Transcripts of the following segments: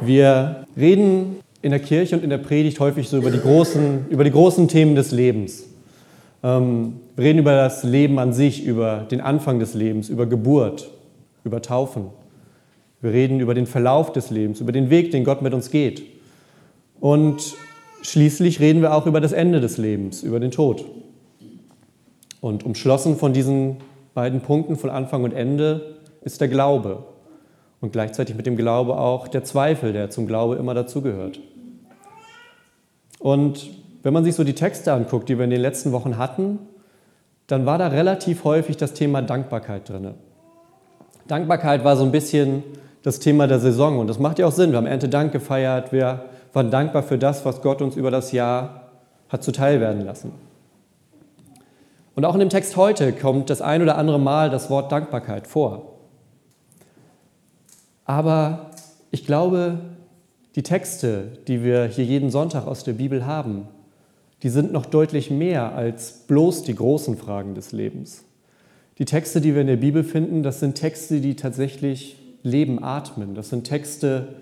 Wir reden in der Kirche und in der Predigt häufig so über die großen, über die großen Themen des Lebens. Ähm, wir reden über das Leben an sich, über den Anfang des Lebens, über Geburt, über Taufen. Wir reden über den Verlauf des Lebens, über den Weg, den Gott mit uns geht. Und schließlich reden wir auch über das Ende des Lebens, über den Tod. Und umschlossen von diesen beiden Punkten von Anfang und Ende ist der Glaube und gleichzeitig mit dem Glaube auch der Zweifel, der zum Glaube immer dazugehört. Und wenn man sich so die Texte anguckt, die wir in den letzten Wochen hatten, dann war da relativ häufig das Thema Dankbarkeit drin. Dankbarkeit war so ein bisschen das Thema der Saison und das macht ja auch Sinn. Wir haben Erntedank gefeiert, wir waren dankbar für das, was Gott uns über das Jahr hat zuteil werden lassen. Und auch in dem Text heute kommt das ein oder andere Mal das Wort Dankbarkeit vor. Aber ich glaube, die Texte, die wir hier jeden Sonntag aus der Bibel haben, die sind noch deutlich mehr als bloß die großen Fragen des Lebens. Die Texte, die wir in der Bibel finden, das sind Texte, die tatsächlich Leben atmen. Das sind Texte,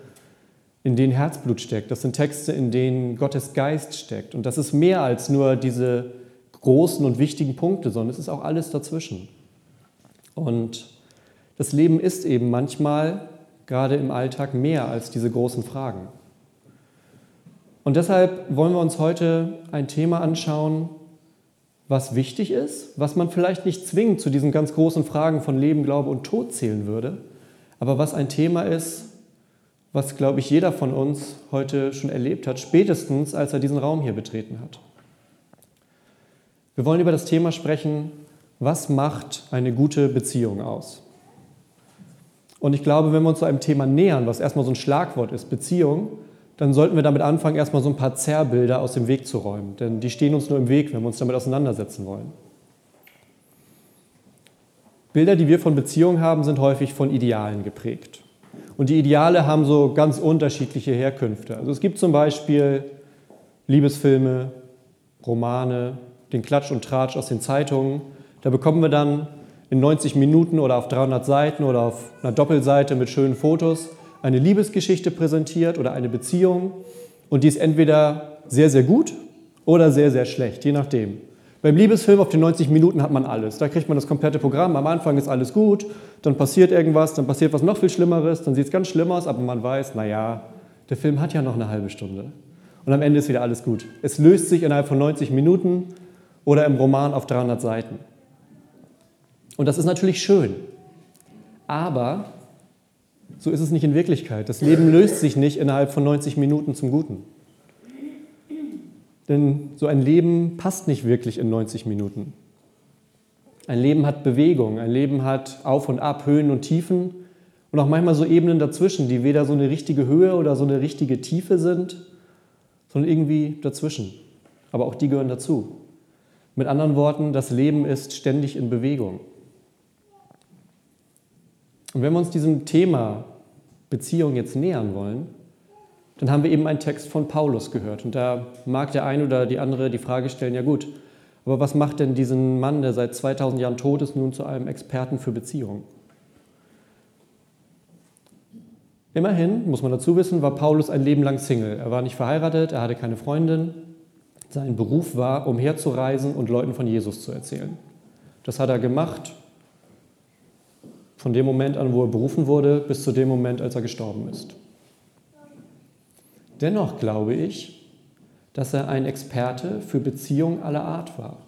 in denen Herzblut steckt. Das sind Texte, in denen Gottes Geist steckt. Und das ist mehr als nur diese großen und wichtigen Punkte, sondern es ist auch alles dazwischen. Und das Leben ist eben manchmal gerade im Alltag mehr als diese großen Fragen. Und deshalb wollen wir uns heute ein Thema anschauen, was wichtig ist, was man vielleicht nicht zwingend zu diesen ganz großen Fragen von Leben, Glaube und Tod zählen würde, aber was ein Thema ist, was, glaube ich, jeder von uns heute schon erlebt hat, spätestens als er diesen Raum hier betreten hat. Wir wollen über das Thema sprechen, was macht eine gute Beziehung aus? Und ich glaube, wenn wir uns zu einem Thema nähern, was erstmal so ein Schlagwort ist, Beziehung, dann sollten wir damit anfangen, erstmal so ein paar Zerrbilder aus dem Weg zu räumen. Denn die stehen uns nur im Weg, wenn wir uns damit auseinandersetzen wollen. Bilder, die wir von Beziehungen haben, sind häufig von Idealen geprägt. Und die Ideale haben so ganz unterschiedliche Herkünfte. Also es gibt zum Beispiel Liebesfilme, Romane, den Klatsch und Tratsch aus den Zeitungen. Da bekommen wir dann in 90 Minuten oder auf 300 Seiten oder auf einer Doppelseite mit schönen Fotos eine Liebesgeschichte präsentiert oder eine Beziehung und die ist entweder sehr, sehr gut oder sehr, sehr schlecht, je nachdem. Beim Liebesfilm auf den 90 Minuten hat man alles. Da kriegt man das komplette Programm. Am Anfang ist alles gut, dann passiert irgendwas, dann passiert was noch viel Schlimmeres, dann sieht es ganz schlimm aus, aber man weiß, naja, der Film hat ja noch eine halbe Stunde. Und am Ende ist wieder alles gut. Es löst sich innerhalb von 90 Minuten oder im Roman auf 300 Seiten. Und das ist natürlich schön. Aber so ist es nicht in Wirklichkeit. Das Leben löst sich nicht innerhalb von 90 Minuten zum Guten. Denn so ein Leben passt nicht wirklich in 90 Minuten. Ein Leben hat Bewegung, ein Leben hat Auf und Ab, Höhen und Tiefen und auch manchmal so Ebenen dazwischen, die weder so eine richtige Höhe oder so eine richtige Tiefe sind, sondern irgendwie dazwischen. Aber auch die gehören dazu. Mit anderen Worten, das Leben ist ständig in Bewegung. Und wenn wir uns diesem Thema Beziehung jetzt nähern wollen, dann haben wir eben einen Text von Paulus gehört. Und da mag der eine oder die andere die Frage stellen, ja gut, aber was macht denn diesen Mann, der seit 2000 Jahren tot ist, nun zu einem Experten für Beziehungen? Immerhin, muss man dazu wissen, war Paulus ein Leben lang Single. Er war nicht verheiratet, er hatte keine Freundin. Sein Beruf war, umherzureisen und Leuten von Jesus zu erzählen. Das hat er gemacht von dem Moment an, wo er berufen wurde, bis zu dem Moment, als er gestorben ist. Dennoch glaube ich, dass er ein Experte für Beziehungen aller Art war.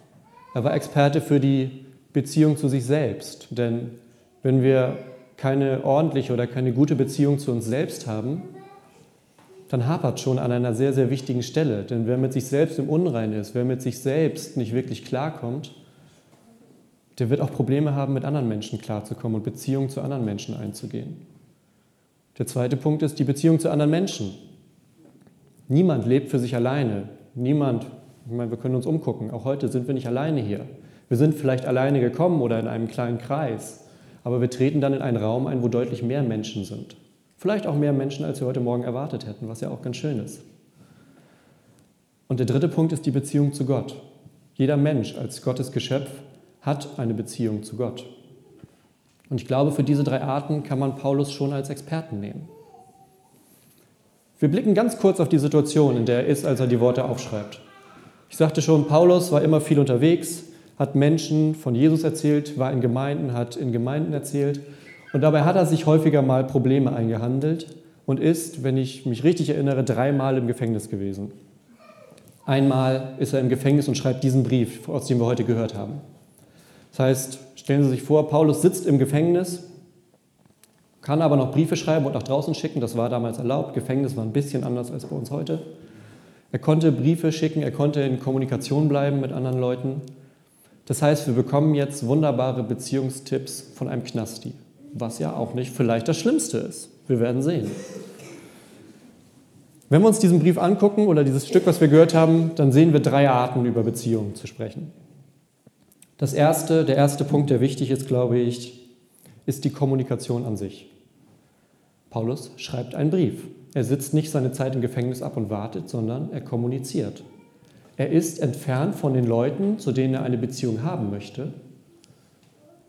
Er war Experte für die Beziehung zu sich selbst. Denn wenn wir keine ordentliche oder keine gute Beziehung zu uns selbst haben, dann hapert schon an einer sehr, sehr wichtigen Stelle. Denn wer mit sich selbst im Unrein ist, wer mit sich selbst nicht wirklich klarkommt, der wird auch Probleme haben, mit anderen Menschen klarzukommen und Beziehungen zu anderen Menschen einzugehen. Der zweite Punkt ist die Beziehung zu anderen Menschen. Niemand lebt für sich alleine. Niemand, ich meine, wir können uns umgucken. Auch heute sind wir nicht alleine hier. Wir sind vielleicht alleine gekommen oder in einem kleinen Kreis, aber wir treten dann in einen Raum ein, wo deutlich mehr Menschen sind. Vielleicht auch mehr Menschen, als wir heute Morgen erwartet hätten, was ja auch ganz schön ist. Und der dritte Punkt ist die Beziehung zu Gott. Jeder Mensch als Gottes Geschöpf hat eine Beziehung zu Gott. Und ich glaube, für diese drei Arten kann man Paulus schon als Experten nehmen. Wir blicken ganz kurz auf die Situation, in der er ist, als er die Worte aufschreibt. Ich sagte schon, Paulus war immer viel unterwegs, hat Menschen von Jesus erzählt, war in Gemeinden, hat in Gemeinden erzählt und dabei hat er sich häufiger mal Probleme eingehandelt und ist, wenn ich mich richtig erinnere, dreimal im Gefängnis gewesen. Einmal ist er im Gefängnis und schreibt diesen Brief, aus dem wir heute gehört haben. Das heißt, stellen Sie sich vor, Paulus sitzt im Gefängnis, kann aber noch Briefe schreiben und nach draußen schicken. Das war damals erlaubt. Gefängnis war ein bisschen anders als bei uns heute. Er konnte Briefe schicken, er konnte in Kommunikation bleiben mit anderen Leuten. Das heißt, wir bekommen jetzt wunderbare Beziehungstipps von einem Knasti, was ja auch nicht vielleicht das Schlimmste ist. Wir werden sehen. Wenn wir uns diesen Brief angucken oder dieses Stück, was wir gehört haben, dann sehen wir drei Arten, über Beziehungen zu sprechen. Das erste, der erste Punkt, der wichtig ist, glaube ich, ist die Kommunikation an sich. Paulus schreibt einen Brief. Er sitzt nicht seine Zeit im Gefängnis ab und wartet, sondern er kommuniziert. Er ist entfernt von den Leuten, zu denen er eine Beziehung haben möchte,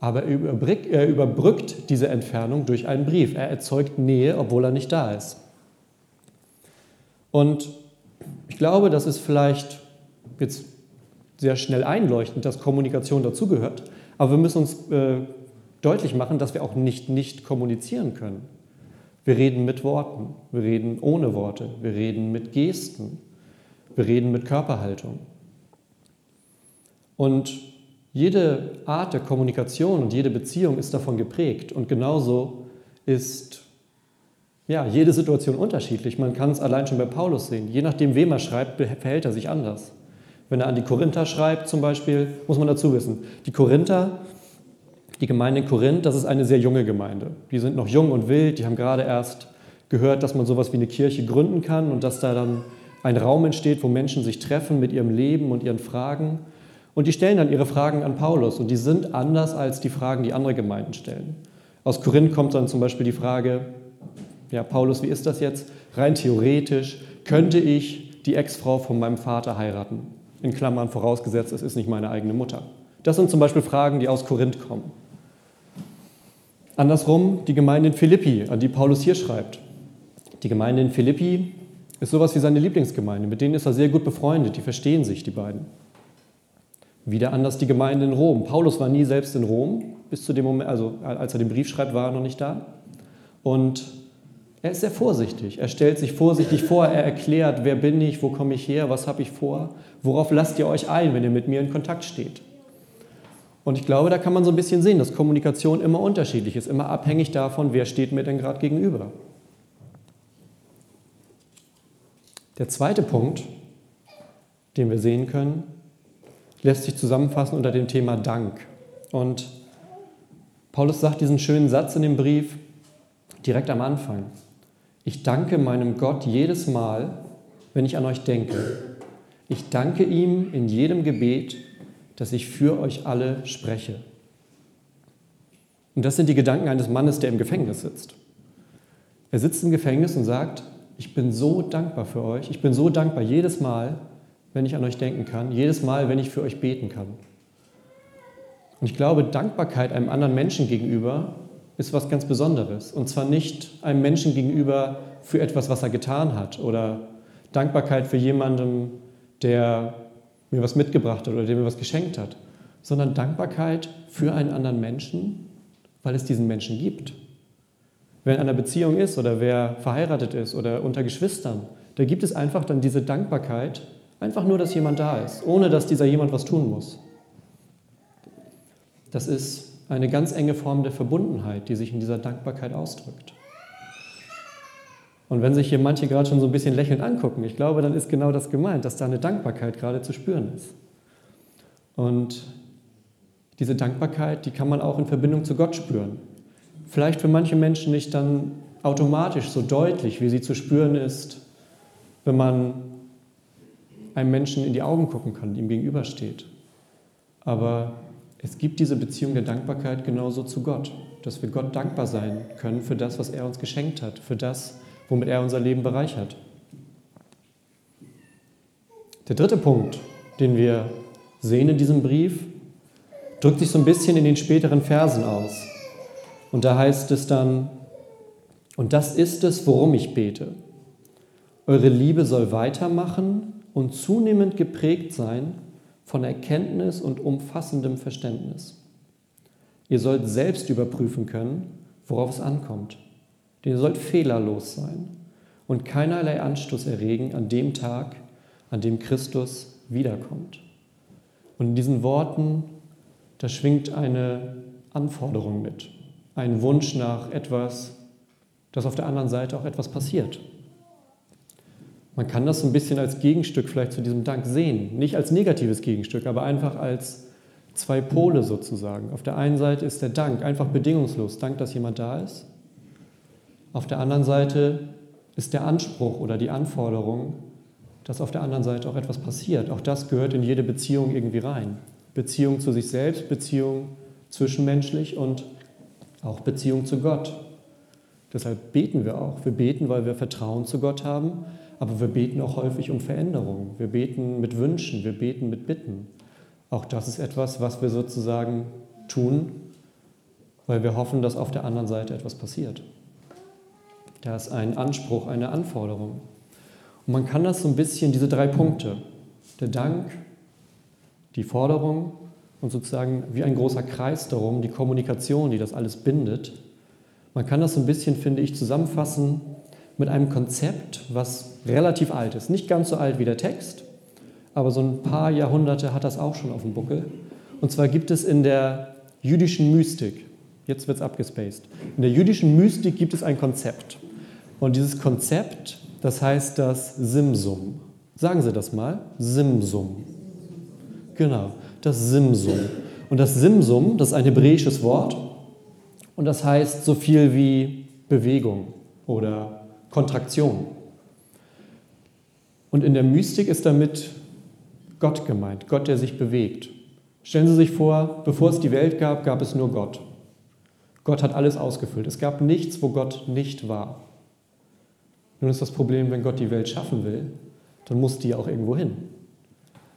aber er überbrückt, er diese Entfernung durch einen Brief. Er erzeugt Nähe, obwohl er nicht da ist. Und ich glaube, das ist vielleicht jetzt sehr schnell einleuchtend, dass Kommunikation dazugehört, aber wir müssen uns äh, deutlich machen, dass wir auch nicht nicht kommunizieren können. Wir reden mit Worten, wir reden ohne Worte, wir reden mit Gesten, wir reden mit Körperhaltung. Und jede Art der Kommunikation und jede Beziehung ist davon geprägt und genauso ist ja, jede Situation unterschiedlich. Man kann es allein schon bei Paulus sehen. Je nachdem, wem er schreibt, verhält er sich anders. Wenn er an die Korinther schreibt zum Beispiel, muss man dazu wissen, die Korinther die Gemeinde in Korinth, das ist eine sehr junge Gemeinde. Die sind noch jung und wild, die haben gerade erst gehört, dass man sowas wie eine Kirche gründen kann und dass da dann ein Raum entsteht, wo Menschen sich treffen mit ihrem Leben und ihren Fragen. Und die stellen dann ihre Fragen an Paulus und die sind anders als die Fragen, die andere Gemeinden stellen. Aus Korinth kommt dann zum Beispiel die Frage, ja, Paulus, wie ist das jetzt? Rein theoretisch könnte ich die Ex-Frau von meinem Vater heiraten. In Klammern vorausgesetzt, es ist nicht meine eigene Mutter. Das sind zum Beispiel Fragen, die aus Korinth kommen. Andersrum die Gemeinde in Philippi, an die Paulus hier schreibt. Die Gemeinde in Philippi ist sowas wie seine Lieblingsgemeinde. Mit denen ist er sehr gut befreundet. Die verstehen sich, die beiden. Wieder anders die Gemeinde in Rom. Paulus war nie selbst in Rom, bis zu dem Moment, also als er den Brief schreibt, war er noch nicht da. Und er ist sehr vorsichtig. Er stellt sich vorsichtig vor, er erklärt, wer bin ich, wo komme ich her, was habe ich vor, worauf lasst ihr euch ein, wenn ihr mit mir in Kontakt steht. Und ich glaube, da kann man so ein bisschen sehen, dass Kommunikation immer unterschiedlich ist, immer abhängig davon, wer steht mir denn gerade gegenüber. Der zweite Punkt, den wir sehen können, lässt sich zusammenfassen unter dem Thema Dank. Und Paulus sagt diesen schönen Satz in dem Brief direkt am Anfang. Ich danke meinem Gott jedes Mal, wenn ich an euch denke. Ich danke ihm in jedem Gebet dass ich für euch alle spreche. Und das sind die Gedanken eines Mannes, der im Gefängnis sitzt. Er sitzt im Gefängnis und sagt, ich bin so dankbar für euch, ich bin so dankbar jedes Mal, wenn ich an euch denken kann, jedes Mal, wenn ich für euch beten kann. Und ich glaube, Dankbarkeit einem anderen Menschen gegenüber ist was ganz Besonderes. Und zwar nicht einem Menschen gegenüber für etwas, was er getan hat oder Dankbarkeit für jemanden, der mir was mitgebracht hat oder der mir was geschenkt hat, sondern Dankbarkeit für einen anderen Menschen, weil es diesen Menschen gibt. Wer in einer Beziehung ist oder wer verheiratet ist oder unter Geschwistern, da gibt es einfach dann diese Dankbarkeit, einfach nur, dass jemand da ist, ohne dass dieser jemand was tun muss. Das ist eine ganz enge Form der Verbundenheit, die sich in dieser Dankbarkeit ausdrückt. Und wenn sich hier manche gerade schon so ein bisschen lächelnd angucken, ich glaube, dann ist genau das gemeint, dass da eine Dankbarkeit gerade zu spüren ist. Und diese Dankbarkeit, die kann man auch in Verbindung zu Gott spüren. Vielleicht für manche Menschen nicht dann automatisch so deutlich, wie sie zu spüren ist, wenn man einem Menschen in die Augen gucken kann, ihm gegenübersteht. Aber es gibt diese Beziehung der Dankbarkeit genauso zu Gott, dass wir Gott dankbar sein können für das, was er uns geschenkt hat, für das, womit er unser Leben bereichert. Der dritte Punkt, den wir sehen in diesem Brief, drückt sich so ein bisschen in den späteren Versen aus. Und da heißt es dann, und das ist es, worum ich bete. Eure Liebe soll weitermachen und zunehmend geprägt sein von Erkenntnis und umfassendem Verständnis. Ihr sollt selbst überprüfen können, worauf es ankommt. Denn ihr sollt fehlerlos sein und keinerlei Anstoß erregen an dem Tag, an dem Christus wiederkommt. Und in diesen Worten, da schwingt eine Anforderung mit, ein Wunsch nach etwas, dass auf der anderen Seite auch etwas passiert. Man kann das ein bisschen als Gegenstück vielleicht zu diesem Dank sehen. Nicht als negatives Gegenstück, aber einfach als zwei Pole sozusagen. Auf der einen Seite ist der Dank einfach bedingungslos, Dank, dass jemand da ist. Auf der anderen Seite ist der Anspruch oder die Anforderung, dass auf der anderen Seite auch etwas passiert. Auch das gehört in jede Beziehung irgendwie rein. Beziehung zu sich selbst, Beziehung zwischenmenschlich und auch Beziehung zu Gott. Deshalb beten wir auch. Wir beten, weil wir Vertrauen zu Gott haben, aber wir beten auch häufig um Veränderung. Wir beten mit Wünschen, wir beten mit Bitten. Auch das ist etwas, was wir sozusagen tun, weil wir hoffen, dass auf der anderen Seite etwas passiert. Da ist ein Anspruch, eine Anforderung. Und man kann das so ein bisschen, diese drei Punkte, der Dank, die Forderung und sozusagen wie ein großer Kreis darum, die Kommunikation, die das alles bindet, man kann das so ein bisschen, finde ich, zusammenfassen mit einem Konzept, was relativ alt ist. Nicht ganz so alt wie der Text, aber so ein paar Jahrhunderte hat das auch schon auf dem Buckel. Und zwar gibt es in der jüdischen Mystik, jetzt wird es abgespaced, in der jüdischen Mystik gibt es ein Konzept. Und dieses Konzept, das heißt das Simsum. Sagen Sie das mal, Simsum. Genau, das Simsum. Und das Simsum, das ist ein hebräisches Wort und das heißt so viel wie Bewegung oder Kontraktion. Und in der Mystik ist damit Gott gemeint, Gott, der sich bewegt. Stellen Sie sich vor, bevor es die Welt gab, gab es nur Gott. Gott hat alles ausgefüllt. Es gab nichts, wo Gott nicht war. Nun ist das Problem, wenn Gott die Welt schaffen will, dann muss die auch irgendwo hin.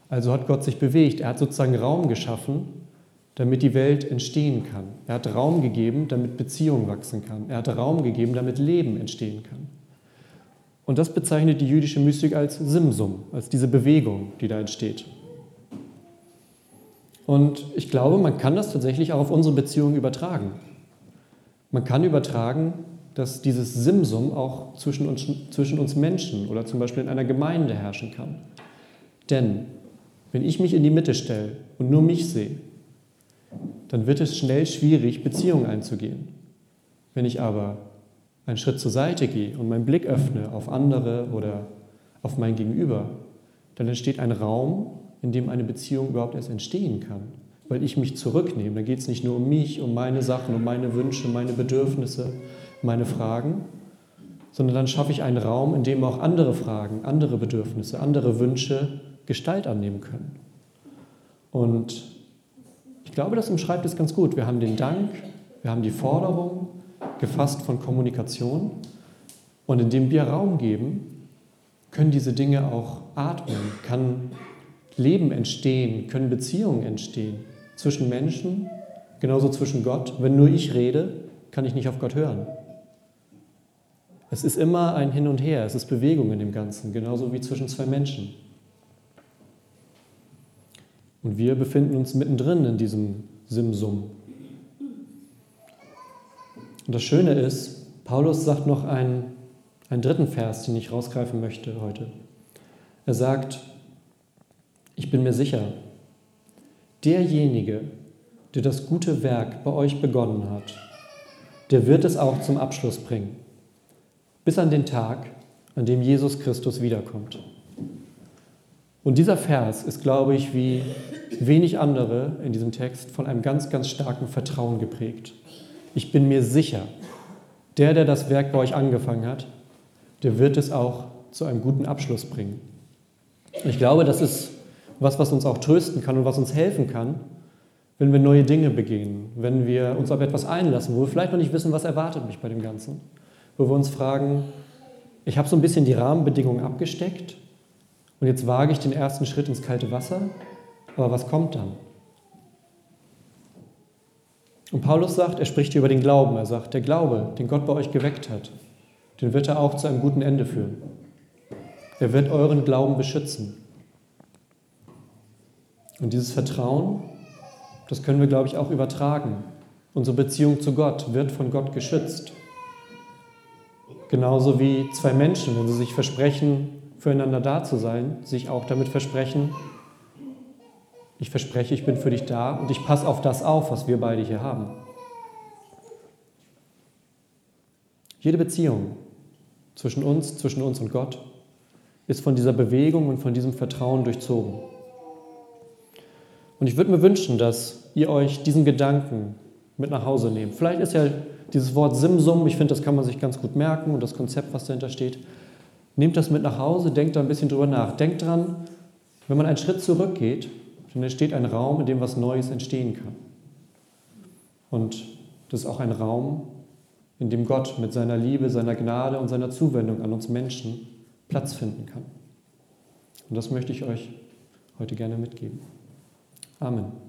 Also hat Gott sich bewegt. Er hat sozusagen Raum geschaffen, damit die Welt entstehen kann. Er hat Raum gegeben, damit Beziehung wachsen kann. Er hat Raum gegeben, damit Leben entstehen kann. Und das bezeichnet die jüdische Mystik als Simsum, als diese Bewegung, die da entsteht. Und ich glaube, man kann das tatsächlich auch auf unsere Beziehung übertragen. Man kann übertragen, dass dieses Simsum auch zwischen uns, zwischen uns Menschen oder zum Beispiel in einer Gemeinde herrschen kann. Denn wenn ich mich in die Mitte stelle und nur mich sehe, dann wird es schnell schwierig, Beziehungen einzugehen. Wenn ich aber einen Schritt zur Seite gehe und meinen Blick öffne auf andere oder auf mein Gegenüber, dann entsteht ein Raum, in dem eine Beziehung überhaupt erst entstehen kann. Weil ich mich zurücknehme. Da geht es nicht nur um mich, um meine Sachen, um meine Wünsche, meine Bedürfnisse, meine Fragen, sondern dann schaffe ich einen Raum, in dem auch andere Fragen, andere Bedürfnisse, andere Wünsche Gestalt annehmen können. Und ich glaube, das umschreibt es ganz gut. Wir haben den Dank, wir haben die Forderung, gefasst von Kommunikation. Und indem wir Raum geben, können diese Dinge auch atmen, kann Leben entstehen, können Beziehungen entstehen zwischen Menschen, genauso zwischen Gott. Wenn nur ich rede, kann ich nicht auf Gott hören. Es ist immer ein Hin und Her, es ist Bewegung in dem Ganzen, genauso wie zwischen zwei Menschen. Und wir befinden uns mittendrin in diesem Simsum. Und das Schöne ist, Paulus sagt noch einen, einen dritten Vers, den ich rausgreifen möchte heute. Er sagt, ich bin mir sicher, derjenige, der das gute Werk bei euch begonnen hat, der wird es auch zum Abschluss bringen, bis an den Tag, an dem Jesus Christus wiederkommt. Und dieser Vers ist, glaube ich, wie wenig andere in diesem Text von einem ganz, ganz starken Vertrauen geprägt. Ich bin mir sicher, der, der das Werk bei euch angefangen hat, der wird es auch zu einem guten Abschluss bringen. Ich glaube, das ist was, was uns auch trösten kann und was uns helfen kann, wenn wir neue Dinge begehen, wenn wir uns auf etwas einlassen, wo wir vielleicht noch nicht wissen, was erwartet mich bei dem Ganzen, wo wir uns fragen, ich habe so ein bisschen die Rahmenbedingungen abgesteckt und jetzt wage ich den ersten Schritt ins kalte Wasser. Aber was kommt dann? Und Paulus sagt, er spricht über den Glauben. Er sagt, der Glaube, den Gott bei euch geweckt hat, den wird er auch zu einem guten Ende führen. Er wird euren Glauben beschützen. Und dieses Vertrauen, das können wir, glaube ich, auch übertragen. Unsere Beziehung zu Gott wird von Gott geschützt. Genauso wie zwei Menschen, wenn sie sich versprechen, füreinander da zu sein, sich auch damit versprechen, ich verspreche, ich bin für dich da und ich passe auf das auf, was wir beide hier haben. Jede Beziehung zwischen uns, zwischen uns und Gott ist von dieser Bewegung und von diesem Vertrauen durchzogen. Und ich würde mir wünschen, dass ihr euch diesen Gedanken mit nach Hause nehmt. Vielleicht ist ja dieses Wort Simsum, ich finde, das kann man sich ganz gut merken und das Konzept, was dahinter steht. Nehmt das mit nach Hause, denkt da ein bisschen drüber nach. Denkt dran, wenn man einen Schritt zurückgeht, dann entsteht ein Raum, in dem was Neues entstehen kann. Und das ist auch ein Raum, in dem Gott mit seiner Liebe, seiner Gnade und seiner Zuwendung an uns Menschen Platz finden kann. Und das möchte ich euch heute gerne mitgeben. Amen.